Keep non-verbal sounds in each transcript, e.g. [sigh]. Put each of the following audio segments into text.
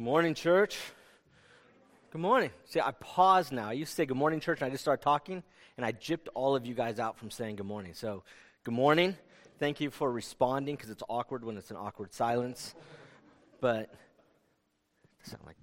Good morning, church. Good morning. See, I pause now. I used to say good morning, church, and I just start talking, and I gypped all of you guys out from saying good morning. So, good morning. Thank you for responding because it's awkward when it's an awkward silence. But, sound like.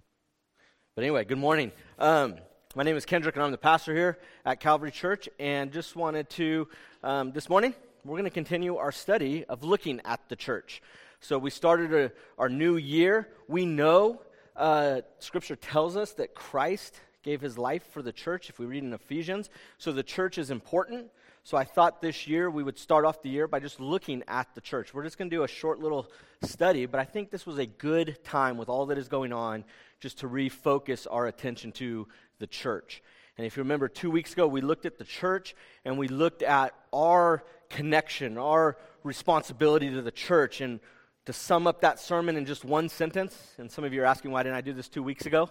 But anyway, good morning. Um, my name is Kendrick, and I'm the pastor here at Calvary Church. And just wanted to, um, this morning, we're going to continue our study of looking at the church. So we started a, our new year. We know uh, Scripture tells us that Christ gave his life for the church, if we read in Ephesians. So the church is important. So I thought this year we would start off the year by just looking at the church. We're just going to do a short little study, but I think this was a good time with all that is going on just to refocus our attention to the church. And if you remember, two weeks ago, we looked at the church and we looked at our connection, our responsibility to the church. And to sum up that sermon in just one sentence, and some of you are asking why didn't I do this two weeks ago,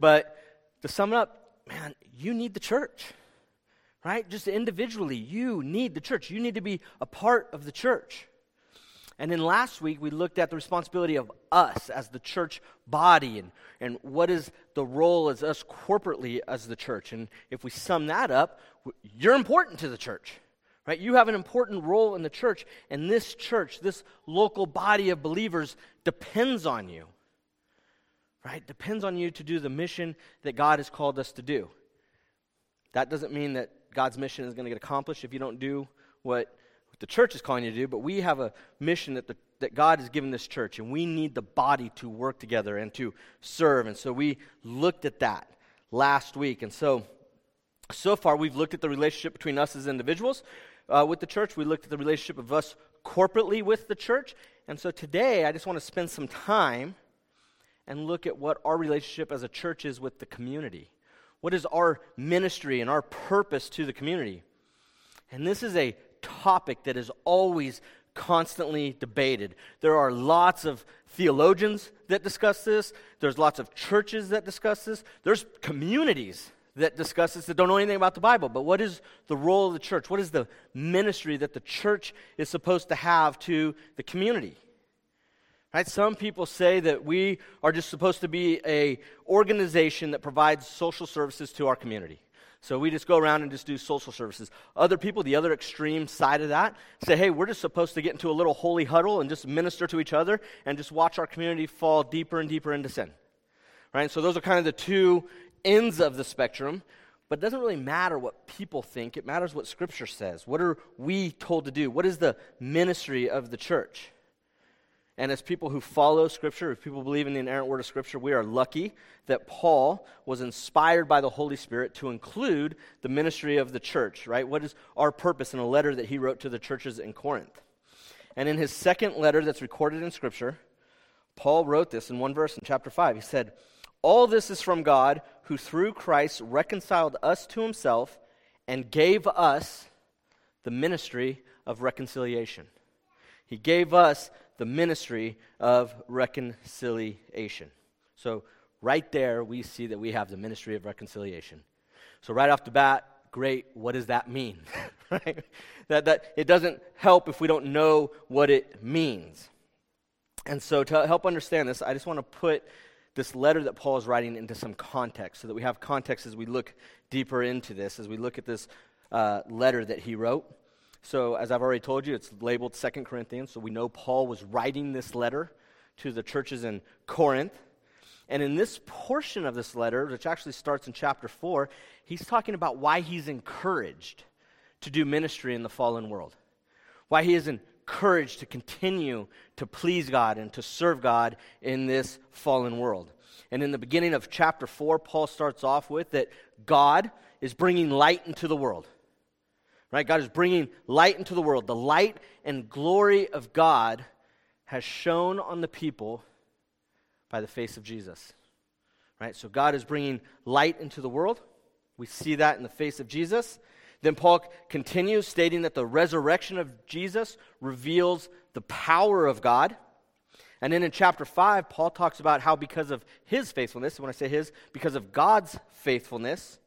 but to sum it up, man, you need the church, right? Just individually, you need the church. You need to be a part of the church. And then last week, we looked at the responsibility of us as the church body and, and what is the role as us corporately as the church. And if we sum that up, you're important to the church. Right? You have an important role in the church, and this church, this local body of believers, depends on you. Right? Depends on you to do the mission that God has called us to do. That doesn't mean that God's mission is going to get accomplished if you don't do what the church is calling you to do, but we have a mission that, the, that God has given this church, and we need the body to work together and to serve. And so we looked at that last week. And so, so far, we've looked at the relationship between us as individuals uh, with the church. We looked at the relationship of us corporately with the church. And so today, I just want to spend some time and look at what our relationship as a church is with the community. What is our ministry and our purpose to the community? And this is a topic that is always constantly debated. There are lots of theologians that discuss this, there's lots of churches that discuss this, there's communities that discusses that don't know anything about the Bible. But what is the role of the church? What is the ministry that the church is supposed to have to the community? Right? Some people say that we are just supposed to be a organization that provides social services to our community. So we just go around and just do social services. Other people, the other extreme side of that, say, hey, we're just supposed to get into a little holy huddle and just minister to each other and just watch our community fall deeper and deeper into sin. Right? So those are kind of the two ends of the spectrum, but it doesn't really matter what people think. It matters what Scripture says. What are we told to do? What is the ministry of the church? And as people who follow Scripture, if people believe in the inerrant word of Scripture, we are lucky that Paul was inspired by the Holy Spirit to include the ministry of the church, right? What is our purpose in a letter that he wrote to the churches in Corinth? And in his second letter that's recorded in Scripture, Paul wrote this in one verse in chapter 5. He said, all this is from God, who through Christ reconciled us to himself and gave us the ministry of reconciliation. He gave us the ministry of reconciliation. So, right there, we see that we have the ministry of reconciliation. So, right off the bat, great, what does that mean? [laughs] right? That, that it doesn't help if we don't know what it means. And so, to help understand this, I just want to put this letter that Paul is writing into some context so that we have context as we look deeper into this, as we look at this uh, letter that he wrote. So, as I've already told you, it's labeled Second Corinthians. So, we know Paul was writing this letter to the churches in Corinth. And in this portion of this letter, which actually starts in chapter 4, he's talking about why he's encouraged to do ministry in the fallen world, why he is encouraged to continue to please God and to serve God in this fallen world. And in the beginning of chapter 4, Paul starts off with that God is bringing light into the world. Right? God is bringing light into the world. The light and glory of God has shone on the people by the face of Jesus. Right? So God is bringing light into the world. We see that in the face of Jesus. Then Paul continues stating that the resurrection of Jesus reveals the power of God. And then in chapter 5, Paul talks about how because of his faithfulness, when I say his, because of God's faithfulness,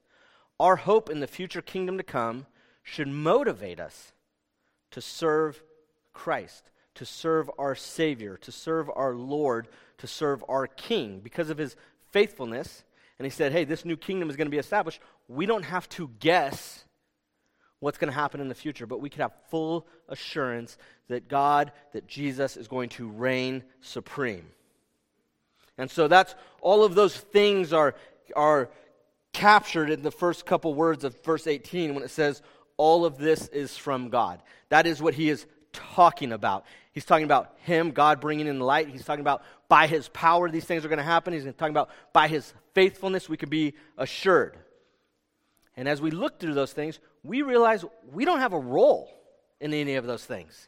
our hope in the future kingdom to come should motivate us to serve Christ, to serve our Savior, to serve our Lord, to serve our King because of his faithfulness. And he said, hey, this new kingdom is going to be established. We don't have to guess what's going to happen in the future, but we can have full assurance that God, that Jesus is going to reign supreme. And so that's all of those things are, are captured in the first couple words of verse 18 when it says, All of this is from God. That is what he is talking about. He's talking about him, God bringing in the light. He's talking about by his power these things are going to happen. He's talking about by his faithfulness we can be assured. And as we look through those things, we realize we don't have a role in any of those things.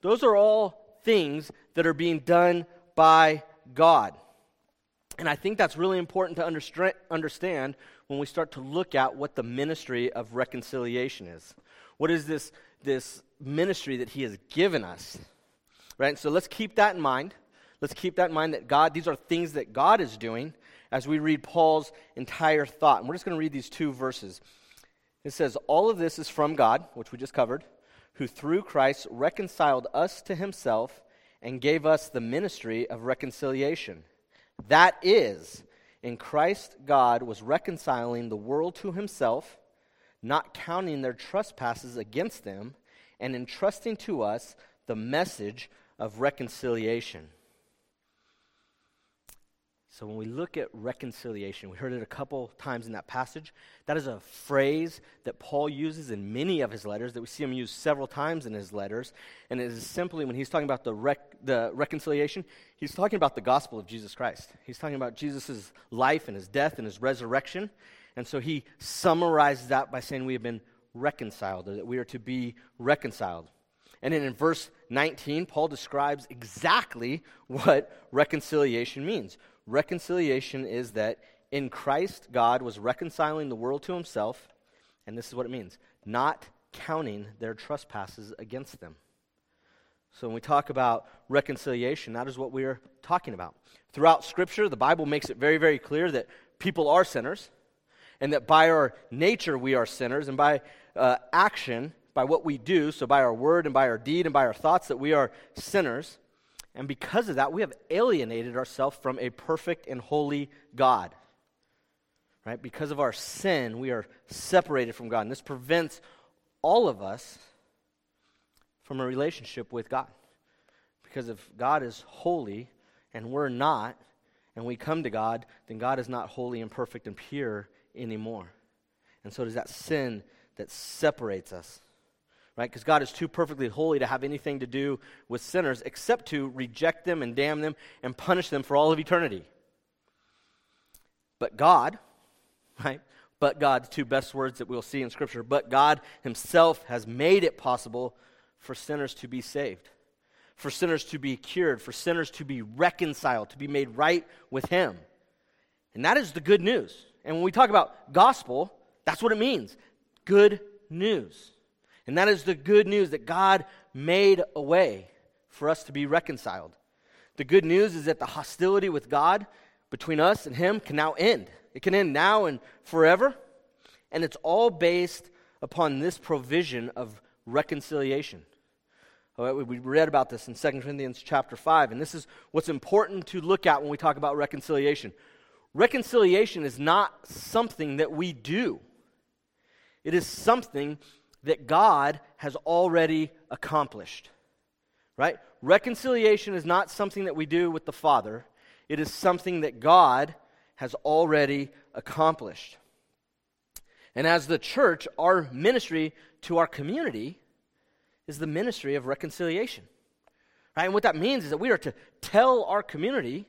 Those are all things that are being done by God. And I think that's really important to understand when we start to look at what the ministry of reconciliation is. What is this, this ministry that He has given us? Right? So let's keep that in mind. Let's keep that in mind that God, these are things that God is doing as we read Paul's entire thought. And we're just going to read these two verses. It says, All of this is from God, which we just covered, who through Christ reconciled us to Himself and gave us the ministry of reconciliation that is, in Christ, God was reconciling the world to himself, not counting their trespasses against them, and entrusting to us the message of reconciliation. So, when we look at reconciliation, we heard it a couple times in that passage. That is a phrase that Paul uses in many of his letters, that we see him use several times in his letters. And it is simply when he's talking about the, rec- the reconciliation, he's talking about the gospel of Jesus Christ. He's talking about Jesus' life and his death and his resurrection. And so he summarizes that by saying we have been reconciled, or that we are to be reconciled. And then in verse 19, Paul describes exactly what reconciliation means reconciliation is that in Christ, God was reconciling the world to himself, and this is what it means not counting their trespasses against them. So when we talk about reconciliation, that is what we are talking about. Throughout Scripture, the Bible makes it very, very clear that people are sinners, and that by our nature we are sinners, and by uh, action, by what we do, so by our word and by our deed and by our thoughts, that we are sinners. And because of that, we have alienated ourselves from a perfect and holy God. Right? Because of our sin, we are separated from God. And this prevents all of us from a relationship with God. Because if God is holy and we're not, and we come to God, then God is not holy and perfect and pure anymore. And so is that sin that separates us right? Because God is too perfectly holy to have anything to do with sinners except to reject them and damn them and punish them for all of eternity. But God, right? But God, two best words that we'll see in Scripture, but God Himself has made it possible for sinners to be saved, for sinners to be cured, for sinners to be reconciled, to be made right with Him. And that is the good news. And when we talk about gospel, that's what it means good news. And that is the good news that God made a way for us to be reconciled. The good news is that the hostility with God between us and Him can now end. It can end now and forever. And it's all based upon this provision of reconciliation. We read about this in 2 Corinthians chapter 5, and this is what's important to look at when we talk about reconciliation. Reconciliation is not something that we do, it is something that God has already accomplished. Right? Reconciliation is not something that we do with the Father, it is something that God has already accomplished. And as the church, our ministry to our community is the ministry of reconciliation. Right? And what that means is that we are to tell our community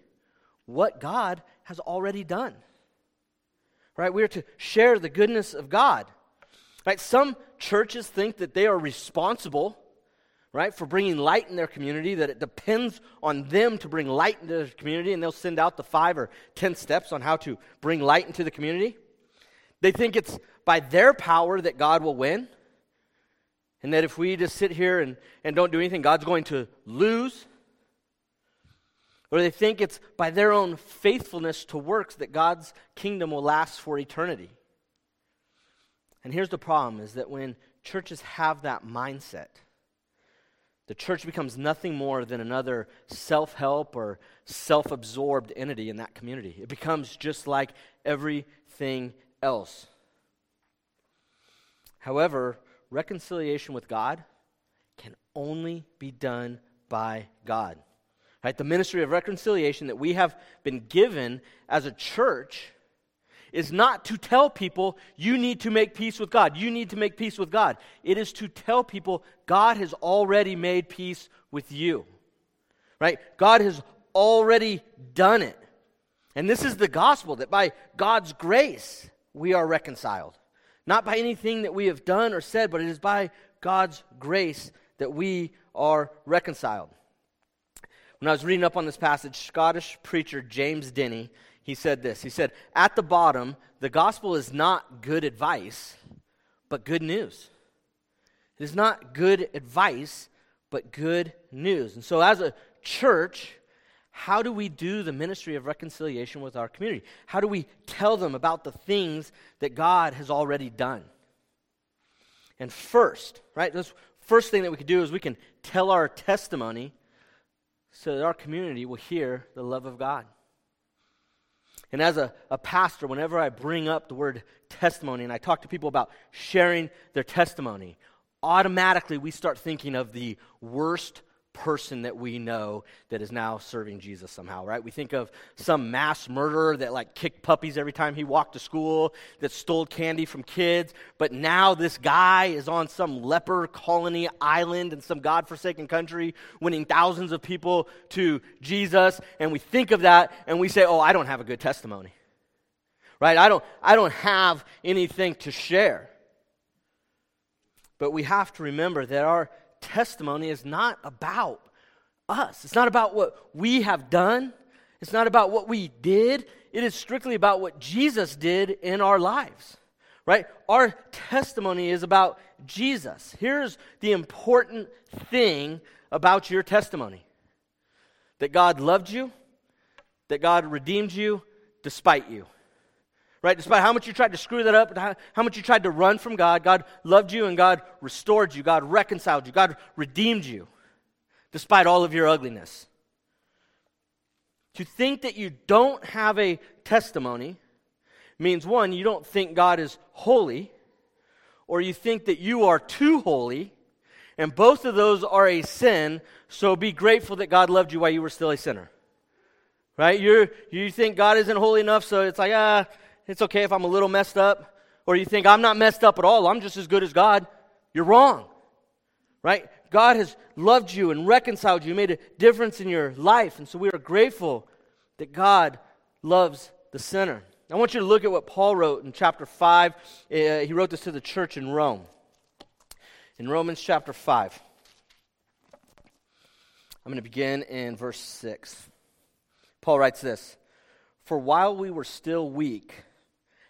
what God has already done. Right? We are to share the goodness of God. Right? Some churches think that they are responsible, right, for bringing light in their community, that it depends on them to bring light into their community, and they'll send out the five or ten steps on how to bring light into the community. They think it's by their power that God will win, and that if we just sit here and, and don't do anything, God's going to lose. Or they think it's by their own faithfulness to works that God's kingdom will last for eternity. And here's the problem is that when churches have that mindset, the church becomes nothing more than another self help or self absorbed entity in that community. It becomes just like everything else. However, reconciliation with God can only be done by God. Right? The ministry of reconciliation that we have been given as a church is not to tell people you need to make peace with God. You need to make peace with God. It is to tell people God has already made peace with you. Right? God has already done it. And this is the gospel that by God's grace we are reconciled. Not by anything that we have done or said, but it is by God's grace that we are reconciled. When I was reading up on this passage, Scottish preacher James Denney he said this He said, At the bottom, the gospel is not good advice, but good news. It is not good advice, but good news. And so, as a church, how do we do the ministry of reconciliation with our community? How do we tell them about the things that God has already done? And first, right, this first thing that we can do is we can tell our testimony so that our community will hear the love of God. And as a, a pastor, whenever I bring up the word testimony and I talk to people about sharing their testimony, automatically we start thinking of the worst person that we know that is now serving Jesus somehow, right? We think of some mass murderer that like kicked puppies every time he walked to school, that stole candy from kids, but now this guy is on some leper colony island in some godforsaken country, winning thousands of people to Jesus, and we think of that and we say, "Oh, I don't have a good testimony." Right? I don't I don't have anything to share. But we have to remember that our testimony is not about us. It's not about what we have done. It's not about what we did. It is strictly about what Jesus did in our lives. Right? Our testimony is about Jesus. Here's the important thing about your testimony that God loved you, that God redeemed you despite you right? Despite how much you tried to screw that up, how much you tried to run from God, God loved you and God restored you, God reconciled you, God redeemed you, despite all of your ugliness. To think that you don't have a testimony means one, you don't think God is holy, or you think that you are too holy, and both of those are a sin, so be grateful that God loved you while you were still a sinner. Right? you you think God isn't holy enough, so it's like, ah, it's okay if I'm a little messed up. Or you think I'm not messed up at all, I'm just as good as God. You're wrong. Right? God has loved you and reconciled you, made a difference in your life. And so we are grateful that God loves the sinner. I want you to look at what Paul wrote in chapter 5. Uh, he wrote this to the church in Rome. In Romans chapter 5. I'm going to begin in verse 6. Paul writes this For while we were still weak,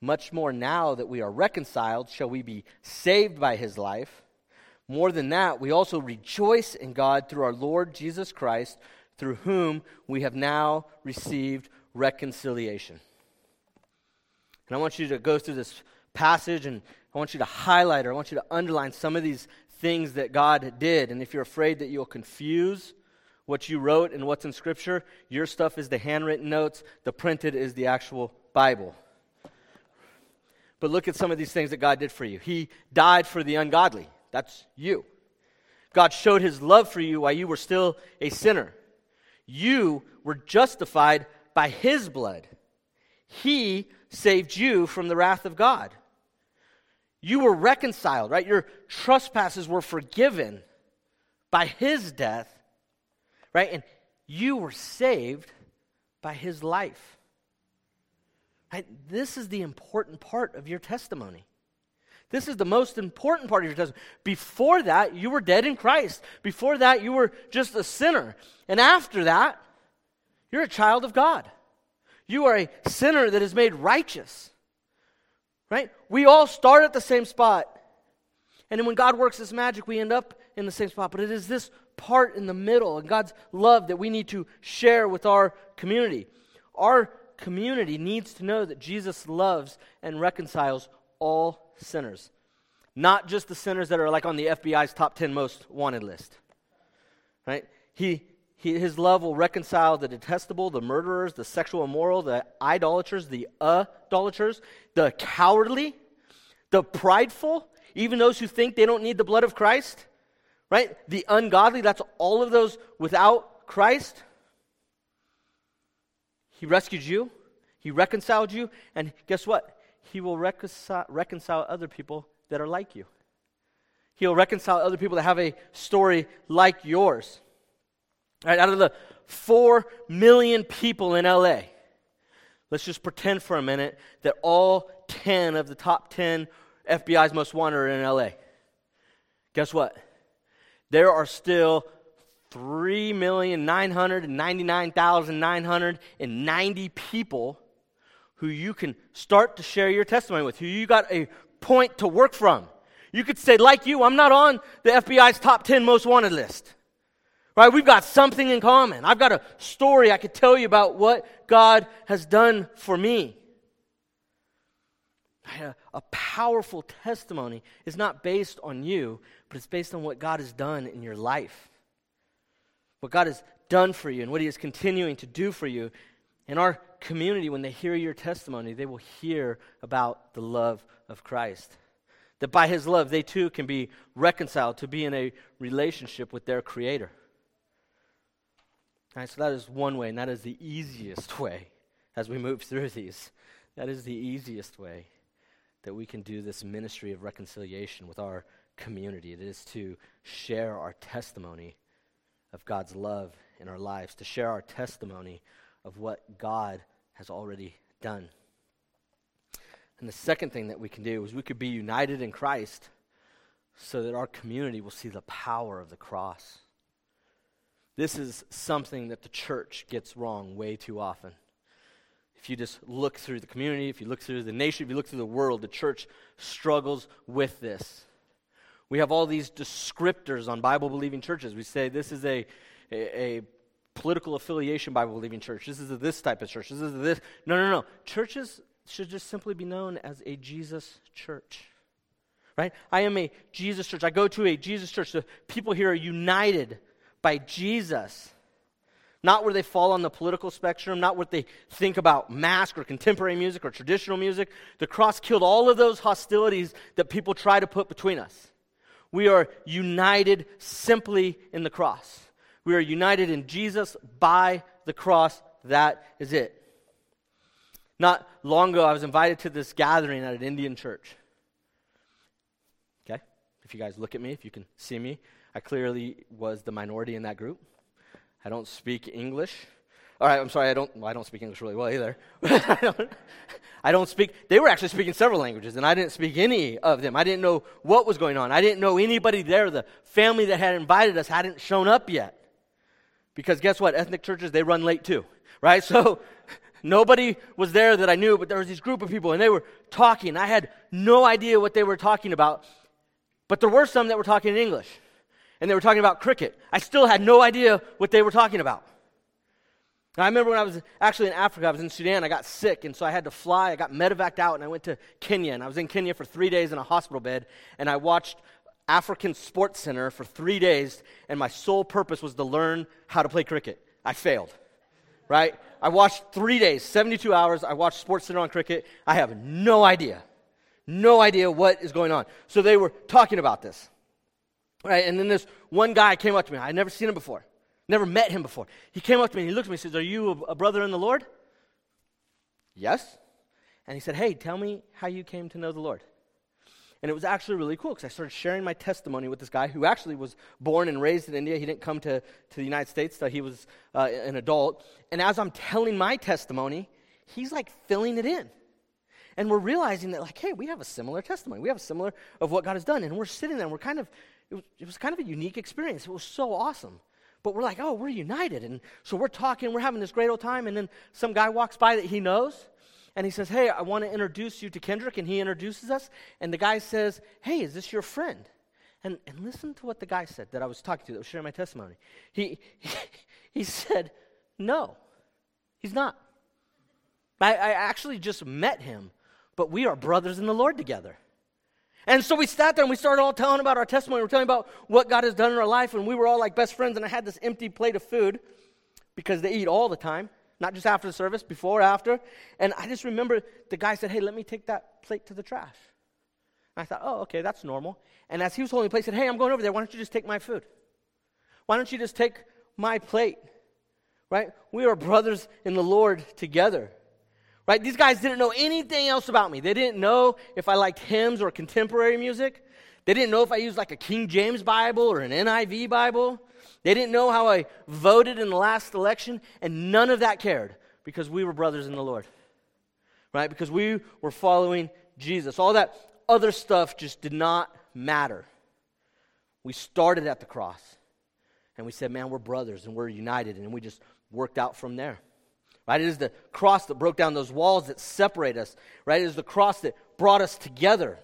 much more now that we are reconciled, shall we be saved by his life. More than that, we also rejoice in God through our Lord Jesus Christ, through whom we have now received reconciliation. And I want you to go through this passage and I want you to highlight or I want you to underline some of these things that God did. And if you're afraid that you'll confuse what you wrote and what's in Scripture, your stuff is the handwritten notes, the printed is the actual Bible. But look at some of these things that God did for you. He died for the ungodly. That's you. God showed his love for you while you were still a sinner. You were justified by his blood. He saved you from the wrath of God. You were reconciled, right? Your trespasses were forgiven by his death, right? And you were saved by his life. This is the important part of your testimony. This is the most important part of your testimony. Before that, you were dead in Christ. Before that, you were just a sinner. And after that, you're a child of God. You are a sinner that is made righteous. Right? We all start at the same spot. And then when God works his magic, we end up in the same spot. But it is this part in the middle and God's love that we need to share with our community. Our community needs to know that Jesus loves and reconciles all sinners, not just the sinners that are like on the FBI's top 10 most wanted list. Right? He, he, his love will reconcile the detestable, the murderers, the sexual immoral, the idolaters, the idolaters, the cowardly, the prideful, even those who think they don't need the blood of Christ, right? The ungodly, that's all of those without Christ. He rescued you, He reconciled you, and guess what? He will reconcile, reconcile other people that are like you. He'll reconcile other people that have a story like yours. Right, out of the 4 million people in LA, let's just pretend for a minute that all 10 of the top 10 FBI's most wanted are in LA. Guess what? There are still 3,999,990 people who you can start to share your testimony with, who you got a point to work from. You could say, like you, I'm not on the FBI's top 10 most wanted list. Right? We've got something in common. I've got a story I could tell you about what God has done for me. A powerful testimony is not based on you, but it's based on what God has done in your life. What God has done for you and what He is continuing to do for you. In our community, when they hear your testimony, they will hear about the love of Christ. That by His love, they too can be reconciled to be in a relationship with their Creator. All right, so that is one way, and that is the easiest [laughs] way as we move through these. That is the easiest way that we can do this ministry of reconciliation with our community. It is to share our testimony of God's love in our lives, to share our testimony of what God has already done. And the second thing that we can do is we could be united in Christ so that our community will see the power of the cross. This is something that the church gets wrong way too often. If you just look through the community, if you look through the nation, if you look through the world, the church struggles with this. We have all these descriptors on Bible believing churches. We say this is a, a, a political affiliation Bible believing church. This is a this type of church. This is this. No, no, no. Churches should just simply be known as a Jesus church. Right? I am a Jesus church. I go to a Jesus church. The people here are united by Jesus. Not where they fall on the political spectrum, not what they think about mask or contemporary music or traditional music. The cross killed all of those hostilities that people try to put between us. We are united simply in the cross. We are united in Jesus by the cross. That is it. Not long ago, I was invited to this gathering at an Indian church. Okay? If you guys look at me, if you can see me, I clearly was the minority in that group. I don't speak English. All right, I'm sorry, I don't, well, I don't speak English really well either. I, [laughs] don't, I don't speak, they were actually speaking several languages, and I didn't speak any of them. I didn't know what was going on. I didn't know anybody there. The family that had invited us hadn't shown up yet. Because guess what? Ethnic churches, they run late too, right? [laughs] So nobody was there that I knew, but there was this group of people, and they were talking. I had no idea what they were talking about, but there were some that were talking in English and they were talking about cricket. I still had no idea what they were talking about. I remember when I was actually in Africa, I was in Sudan, I got sick, and so I had to fly. I got medevaced out, and I went to Kenya, and I was in Kenya for three days in a hospital bed, and I watched African Sports Center for three days, and my sole purpose was to learn how to play cricket. I failed, right? I watched three days, 72 hours. I watched Sports Center on cricket. I have no idea, no idea what is going on. So they were talking about this. Right? And then this one guy came up to me. I'd never seen him before, never met him before. He came up to me and he looked at me and says, Are you a, brother in the Lord? Yes. And he said, Hey, tell me how you came to know the Lord. And it was actually really cool because I started sharing my testimony with this guy who actually was born and raised in India. He didn't come to, to the United States until he was uh, an adult. And as I'm telling my testimony, he's like filling it in. And we're realizing that, like, hey, we have a similar testimony. We have a similar of what God has done. And we're sitting there and we're kind of, it was, it was kind of a unique experience. It was so awesome. But we're like, oh, we're united. And so we're talking, we're having this great old time. And then some guy walks by that he knows. And he says, hey, I want to introduce you to Kendrick. And he introduces us. And the guy says, hey, is this your friend? And, and listen to what the guy said that I was talking to, that was sharing my testimony. He, he, [laughs] he said, no, he's not. I, I actually just met him, but we are brothers in the Lord together. And so we sat there and we started all telling about our testimony. We're telling about what God has done in our life, and we were all like best friends. And I had this empty plate of food because they eat all the time, not just after the service, before, after. And I just remember the guy said, Hey, let me take that plate to the trash. And I thought, Oh, okay, that's normal. And as he was holding the plate, he said, Hey, I'm going over there. Why don't you just take my food? Why don't you just take my plate? Right? We are brothers in the Lord together. Right? These guys didn't know anything else about me. They didn't know if I liked hymns or contemporary music. They didn't know if I used like a King James Bible or an NIV Bible. They didn't know how I voted in the last election, and none of that cared because we were brothers in the Lord. Right? Because we were following Jesus. All that other stuff just did not matter. We started at the cross and we said, man, we're brothers and we're united, and we just worked out from there. Right? It is the cross that broke down those walls that separate us. Right? It is the cross that brought us together.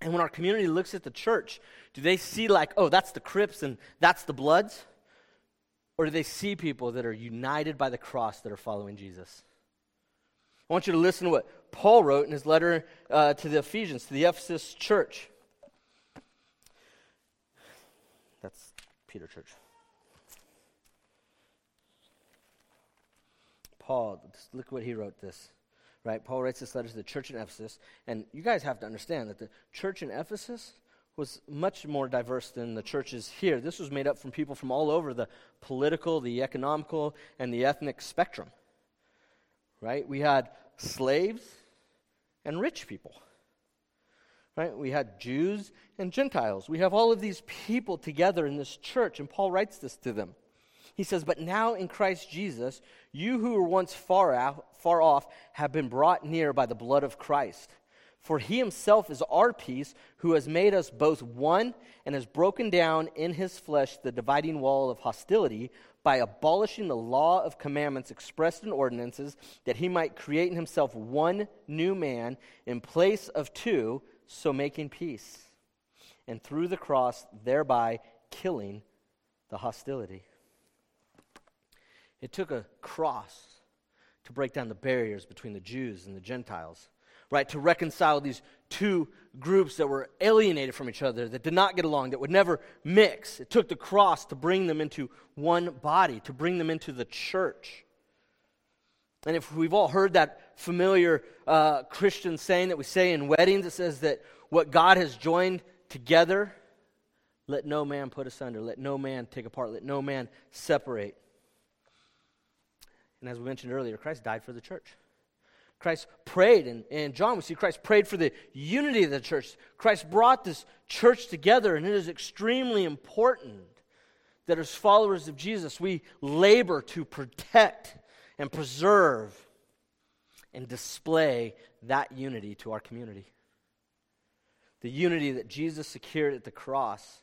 And when our community looks at the church, do they see like, oh, that's the Crips and that's the Bloods? Or do they see people that are united by the cross that are following Jesus? I want you to listen to what Paul wrote in his letter uh, to the Ephesians, to the Ephesus church. That's Peter Church. Paul, look what he wrote this. Right? Paul writes this letter to the church in Ephesus. And you guys have to understand that the church in Ephesus was much more diverse than the churches here. This was made up from people from all over the political, the economical, and the ethnic spectrum. Right? We had slaves and rich people. Right? We had Jews and Gentiles. We have all of these people together in this church, and Paul writes this to them. He says, But now in Christ Jesus, you who were once far, out, far off have been brought near by the blood of Christ. For he himself is our peace, who has made us both one and has broken down in his flesh the dividing wall of hostility by abolishing the law of commandments expressed in ordinances, that he might create in himself one new man in place of two, so making peace. And through the cross, thereby killing the hostility. It took a cross to break down the barriers between the Jews and the Gentiles, right? To reconcile these two groups that were alienated from each other, that did not get along, that would never mix. It took the cross to bring them into one body, to bring them into the church. And if we've all heard that familiar uh, Christian saying that we say in weddings, it says that what God has joined together, let no man put asunder, let no man take apart, let no man separate. And as we mentioned earlier, Christ died for the church. Christ prayed, and in John we see Christ prayed for the unity of the church. Christ brought this church together, and it is extremely important that as followers of Jesus, we labor to protect and preserve and display that unity to our community. The unity that Jesus secured at the cross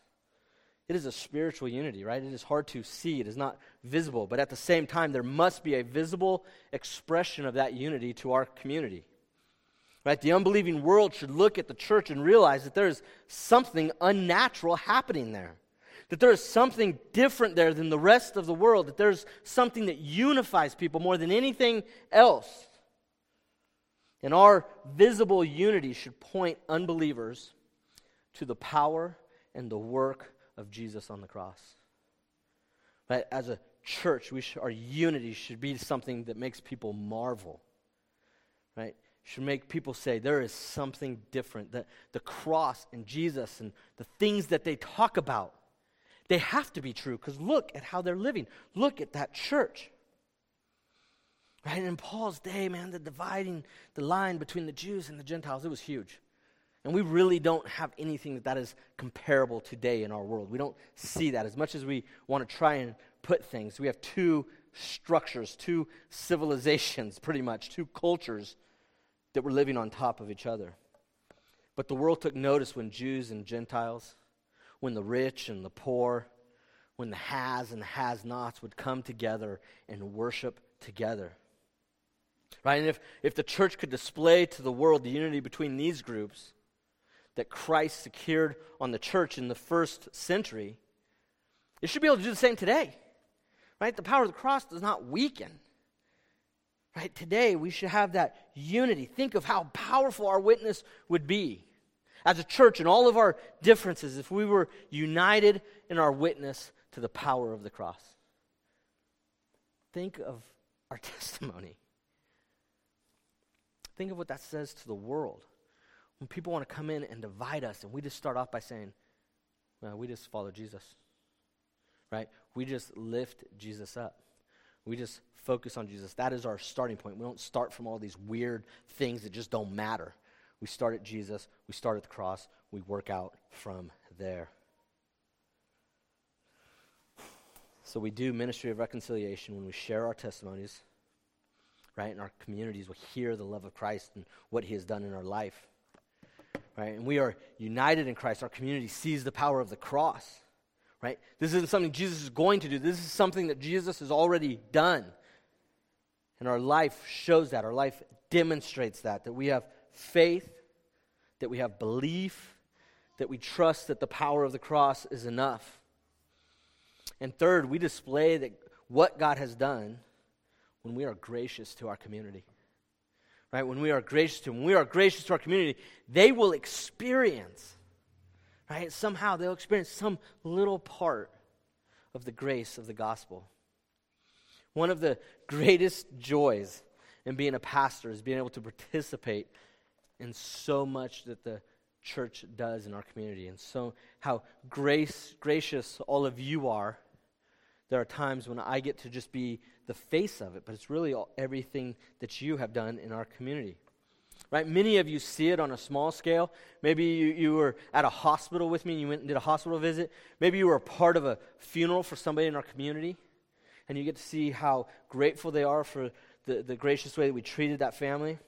it is a spiritual unity, right? It is hard to see, it is not visible, but at the same time, there must be a visible expression of that unity to our community. Right? The unbelieving world should look at the church and realize that there is something unnatural happening there. That there is something different there than the rest of the world. That there's something that unifies people more than anything else. And our visible unity should point unbelievers to the power and the work of Jesus on the cross. But as a church, we should, our unity should be something that makes people marvel. Right? Should make people say there is something different. That the cross and Jesus and the things that they talk about, they have to be true because look at how they're living. Look at that church. Right? In Paul's day, man, the dividing the line between the Jews and the Gentiles, it was huge. And we really don't have anything that, that is comparable today in our world. We don't see that as much as we want to try and put things. We have two structures, two civilizations, [laughs] pretty much, two cultures that were living on top of each other. But the world took notice when Jews and Gentiles, when the rich and the poor, when the has and the has nots would come together and worship together. Right? And if, if the church could display to the world the unity between these groups that Christ secured on the church in the first century, it should be able to do the same today. Right? The power of the cross does not weaken. Right? Today, we should have that unity. Think of how powerful our witness would be as a church and all of our differences if we were united in our witness to the power of the cross. Think of our [laughs] testimony. Think of what that says to the world. When people want to come in and divide us, and we just start off by saying, well, we just follow Jesus. Right? We just lift Jesus up. We just focus on Jesus. That is our starting point. We don't start from all these weird things that just don't matter. We start at Jesus, we start at the cross, we work out from there. So we do ministry of reconciliation when we share our testimonies, right? And our communities will hear the love of Christ and what he has done in our life. Right? And we are united in Christ. Our community sees the power of the cross. Right? This isn't something Jesus is going to do. This is something that Jesus has already done. And our life shows that. Our life demonstrates that. That we have faith, that we have belief, that we trust that the power of the cross is enough. And third, we display that what God has done when we are gracious to our community. Right? When we are gracious to them, when we are gracious to our community, they will experience, right? Somehow they'll experience some little part of the grace of the gospel. One of the greatest joys in being a pastor is being able to participate in so much that the church does in our community and so how grace gracious all of you are there are times when I get to just be the face of it, but it's really all, everything that you have done in our community. Right? Many of you see it on a small scale. Maybe you, you were at a hospital with me and you went and did a hospital visit. Maybe you were a part of a funeral for somebody in our community and you get to see how grateful they are for the, the gracious way that we treated that family.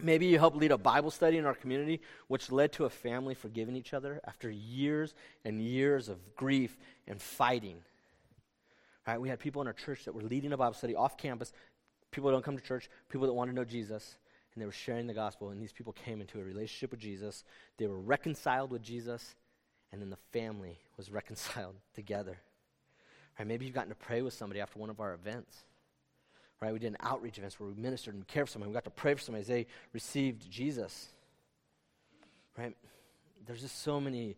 Maybe you helped lead a Bible study in our community, which led to a family forgiving each other after years and years of grief and fighting. Right? We had people in our church that were leading a Bible study off campus, people that don't come to church, people that want to know Jesus, and they were sharing the gospel. And these people came into a relationship with Jesus. They were reconciled with Jesus, and then the family was [laughs] reconciled together. Right? Maybe you've gotten to pray with somebody after one of our events. Right? We did an outreach events where we ministered and cared for somebody. We got to pray for somebody as they received Jesus. Right? There's just so many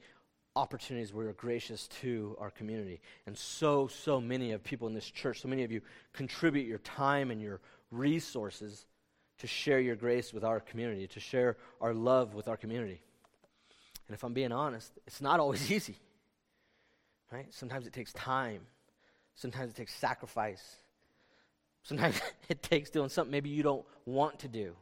opportunities where we're gracious to our community. And so, so many of people in this church, so many of you contribute your time and your resources to share your grace with our community, to share our love with our community. And if I'm being honest, it's not always [laughs] easy. Right? Sometimes it takes time. Sometimes it takes sacrifice. Sometimes [laughs] it takes doing something maybe you don't want to do.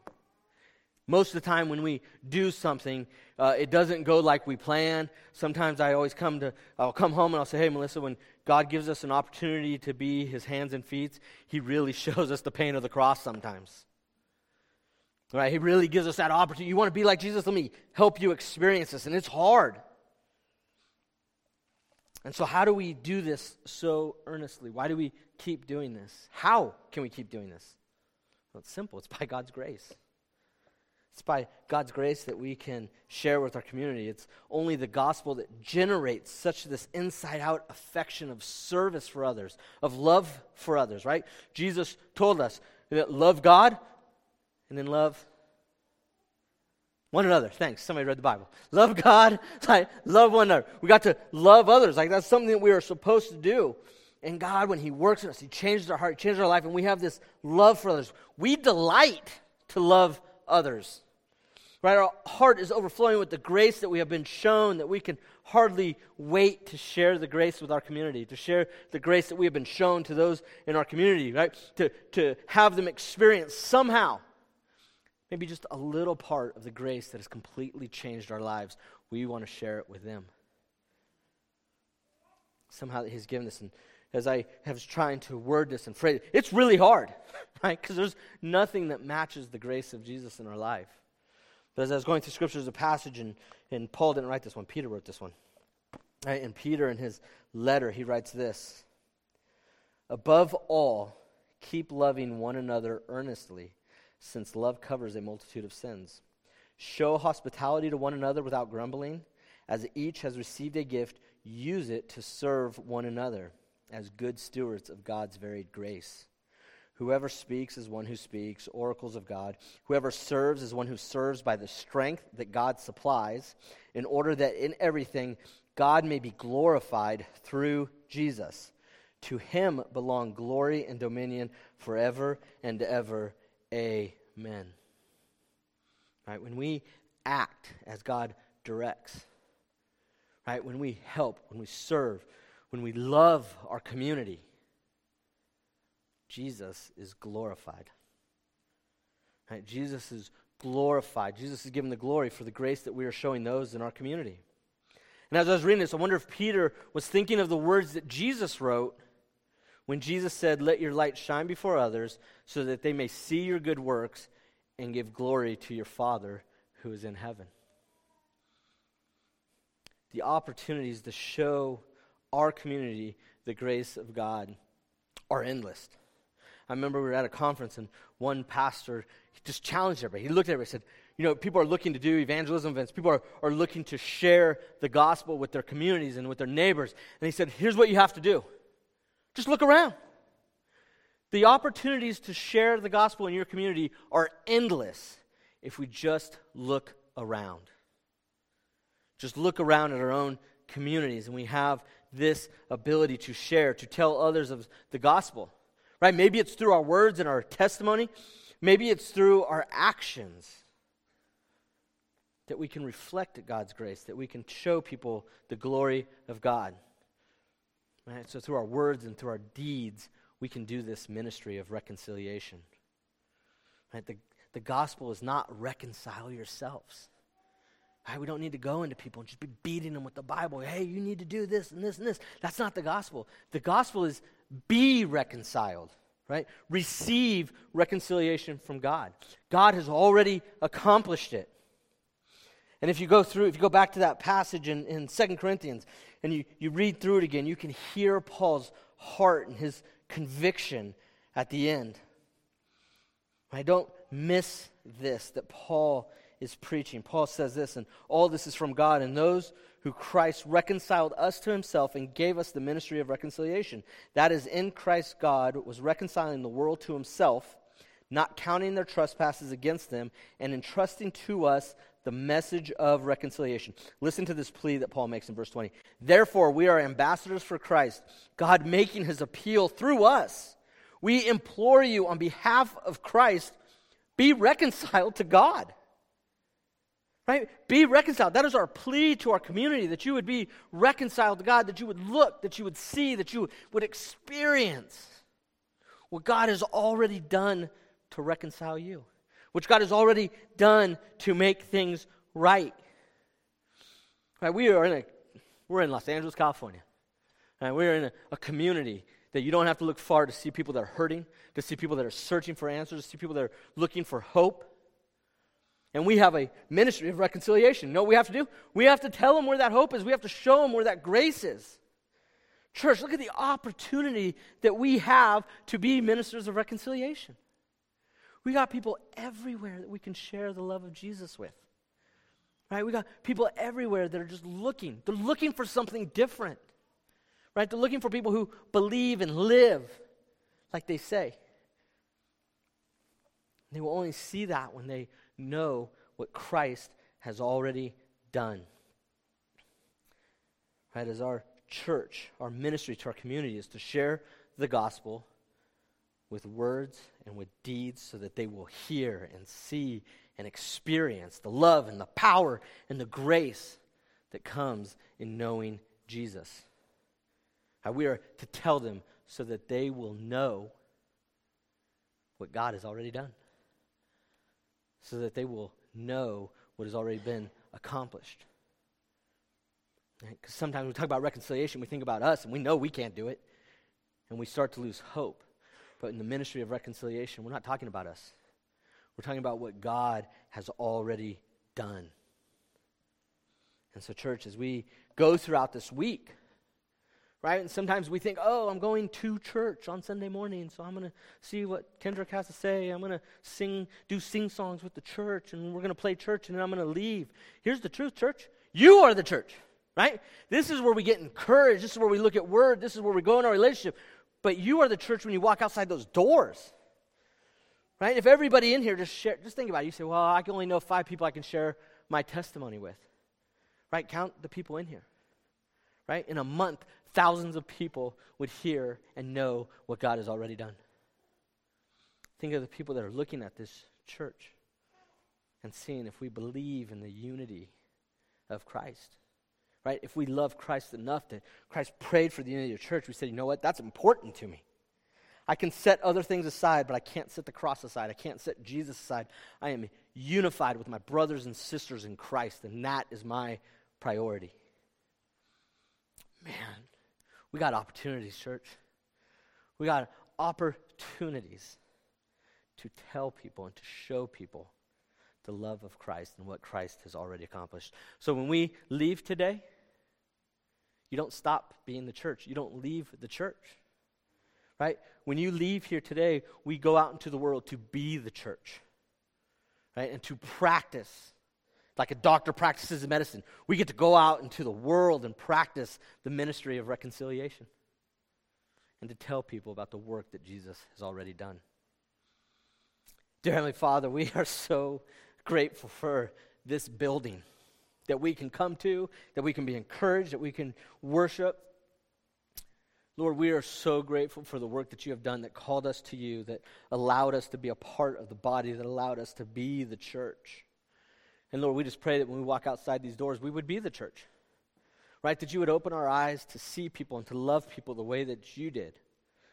Most of the time, when we do something, uh, it doesn't go like we plan. Sometimes I always come to, I'll come home and I'll say, Hey, Melissa, when God gives us an opportunity to be his hands and feet, he really [laughs] shows us the pain of the cross sometimes. Right? He really gives us that opportunity. You want to be like Jesus? Let me help you experience this. And it's hard. And so, how do we do this so earnestly? Why do we keep doing this? How can we keep doing this? Well, it's simple it's by God's grace. It's by God's grace that we can share with our community. It's only the gospel that generates such this inside out affection of service for others, of love for others, right? Jesus told us that love God and then love one another. Thanks. Somebody read the Bible. Love God, [laughs] like, love one another. We got to love others. Like that's something that we are supposed to do. And God, when He works in us, He changes our heart, He changes our life, and we have this love for others. We delight to love others. Right? Our heart is overflowing with the grace that we have been shown that we can hardly wait to share the grace with our community, to share the grace that we have been shown to those in our community, right? To, to have them experience somehow, maybe just a little part of the grace that has completely changed our lives. We want to share it with them. Somehow that He's given us. And, as I was trying to word this and phrase it. It's really hard, [laughs] right? Because there's nothing that matches the grace of Jesus in our life. But as I was going through scriptures, a passage, and, and Paul didn't write this one, Peter wrote this one. Right? And Peter, in his letter, he writes this Above all, keep loving one another earnestly, since love covers a multitude of sins. Show hospitality to one another without grumbling. As each has received a gift, use it to serve one another as good stewards of God's varied grace. Whoever speaks is one who speaks, oracles of God. Whoever serves is one who serves by the strength that God supplies, in order that in everything God may be glorified through Jesus. To him belong glory and dominion forever and ever. Amen. Right? When we act as God directs, right? When we help, when we serve, when we love our community, Jesus is glorified. Right? Jesus is glorified. Jesus is given the glory for the grace that we are showing those in our community. And as I was reading this, I wonder if Peter was thinking of the words that Jesus wrote when Jesus said, Let your light shine before others so that they may see your good works and give glory to your Father who is in heaven. The opportunities to show our community the grace of God are endless. I remember we were at a conference and one pastor just challenged everybody. He looked at everybody and said, You know, people are looking to do evangelism events. People are, are looking to share the gospel with their communities and with their neighbors. And he said, Here's what you have to do just look around. The opportunities to share the gospel in your community are endless if we just look around. Just look around at our own communities and we have this ability to share, to tell others of the gospel. Right? Maybe it's through our words and our testimony, maybe it's through our actions that we can reflect God's grace, that we can show people the glory of God. Right? So through our words and through our deeds, we can do this ministry of reconciliation. Right? The, the gospel is not reconcile yourselves. Right? We don't need to go into people and just be beating them with the Bible. Hey, you need to do this and this and this. That's not the gospel. The gospel is be reconciled, right? Receive reconciliation from God. God has already accomplished it. And if you go through, if you go back to that passage in, in 2 Corinthians and you, you read through it again, you can hear Paul's heart and his conviction at the end. I don't miss this that Paul is preaching. Paul says this, and all this is from God, and those who Christ reconciled us to himself and gave us the ministry of reconciliation. That is, in Christ, God was reconciling the world to himself, not counting their trespasses against them, and entrusting to us the message of reconciliation. Listen to this plea that Paul makes in verse 20. Therefore, we are ambassadors for Christ, God making his appeal through us. We implore you on behalf of Christ, be reconciled to God. Right? Be reconciled. That is our plea to our community that you would be reconciled to God, that you would look, that you would see, that you would experience what God has already done to reconcile you, which God has already done to make things right. Right? We are in a we're in Los Angeles, California. Right? We're in a, a community that you don't have to look far to see people that are hurting, to see people that are searching for answers, to see people that are looking for hope. And we have a ministry of reconciliation. You know what we have to do? We have to tell them where that hope is. We have to show them where that grace is. Church, look at the opportunity that we have to be ministers of reconciliation. We got people everywhere that we can share the love of Jesus with. Right? We got people everywhere that are just looking. They're looking for something different. Right? They're looking for people who believe and live like they say. They will only see that when they know what Christ has already done. Right, as our church, our ministry to our community is to share the gospel with words and with deeds so that they will hear and see and experience the love and the power and the grace that comes in knowing Jesus. How we are to tell them so that they will know what God has already done so that they will know what has already been accomplished. Because sometimes we talk about reconciliation, we think about us, and we know we can't do it. and we start to lose hope. But in the ministry of reconciliation, we're not talking about us. We're talking about what God has already done. And so, church, as we go throughout this week, right? And sometimes we think, oh, I'm going to church on Sunday morning, so I'm going to see what Kendrick has to say. I'm going to sing, do sing songs with the church, and we're going to play church, and then I'm going to leave. Here's the truth, church. You are the church, right? This is where we get encouraged. This is where we look at word. This is where we go in our relationship. But you are the church when you walk outside those doors. Right? If everybody in here just share, just think about it. You say, well, I can only know five people I can share my testimony with. Right? Count the people in here. Right? In a month, thousands of people would hear and know what God has already done. Think of the people that are looking at this church and seeing if we believe in the unity of Christ. Right? If we love Christ enough that Christ prayed for the unity of the church, we said, you know what? That's important to me. I can set other things aside, but I can't set the cross aside. I can't set Jesus aside. I am unified with my brothers and sisters in Christ, and that is my priority. Man, we got opportunities, church. We got opportunities to tell people and to show people the love of Christ and what Christ has already accomplished. So when we leave today, you don't stop being the church. You don't leave the church. Right? When you leave here today, we go out into the world to be the church. Right? And to practice like a doctor practices medicine. We get to go out into the world and practice the ministry of reconciliation and to tell people about the work that Jesus has already done. Dear Heavenly Father, we are so grateful for this building that we can come to, that we can be encouraged, that we can worship. Lord, we are so grateful for the work that you have done that called us to you, that allowed us to be a part of the body, that allowed us to be the church. And Lord, we just pray that when we walk outside these doors, we would be the church. Right? That you would open our eyes to see people and to love people the way that you did,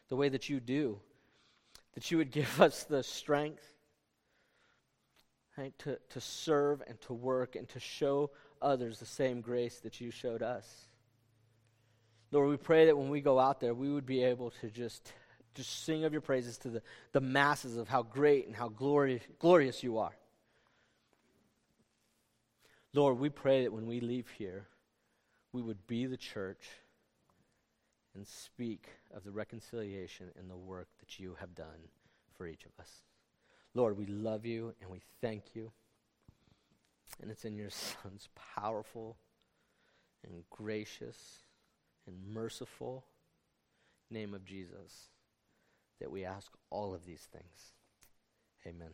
the way that you do. That you would give us the strength right, to, to serve and to work and to show others the same grace that you showed us. Lord, we pray that when we go out there, we would be able to just, just sing of your praises to the, the masses of how great and how glorious, glorious you are. Lord, we pray that when we leave here, we would be the church and speak of the reconciliation and the work that you have done for each of us. Lord, we love you and we thank you. And it's in your Son's powerful and gracious and merciful name of Jesus that we ask all of these things. Amen.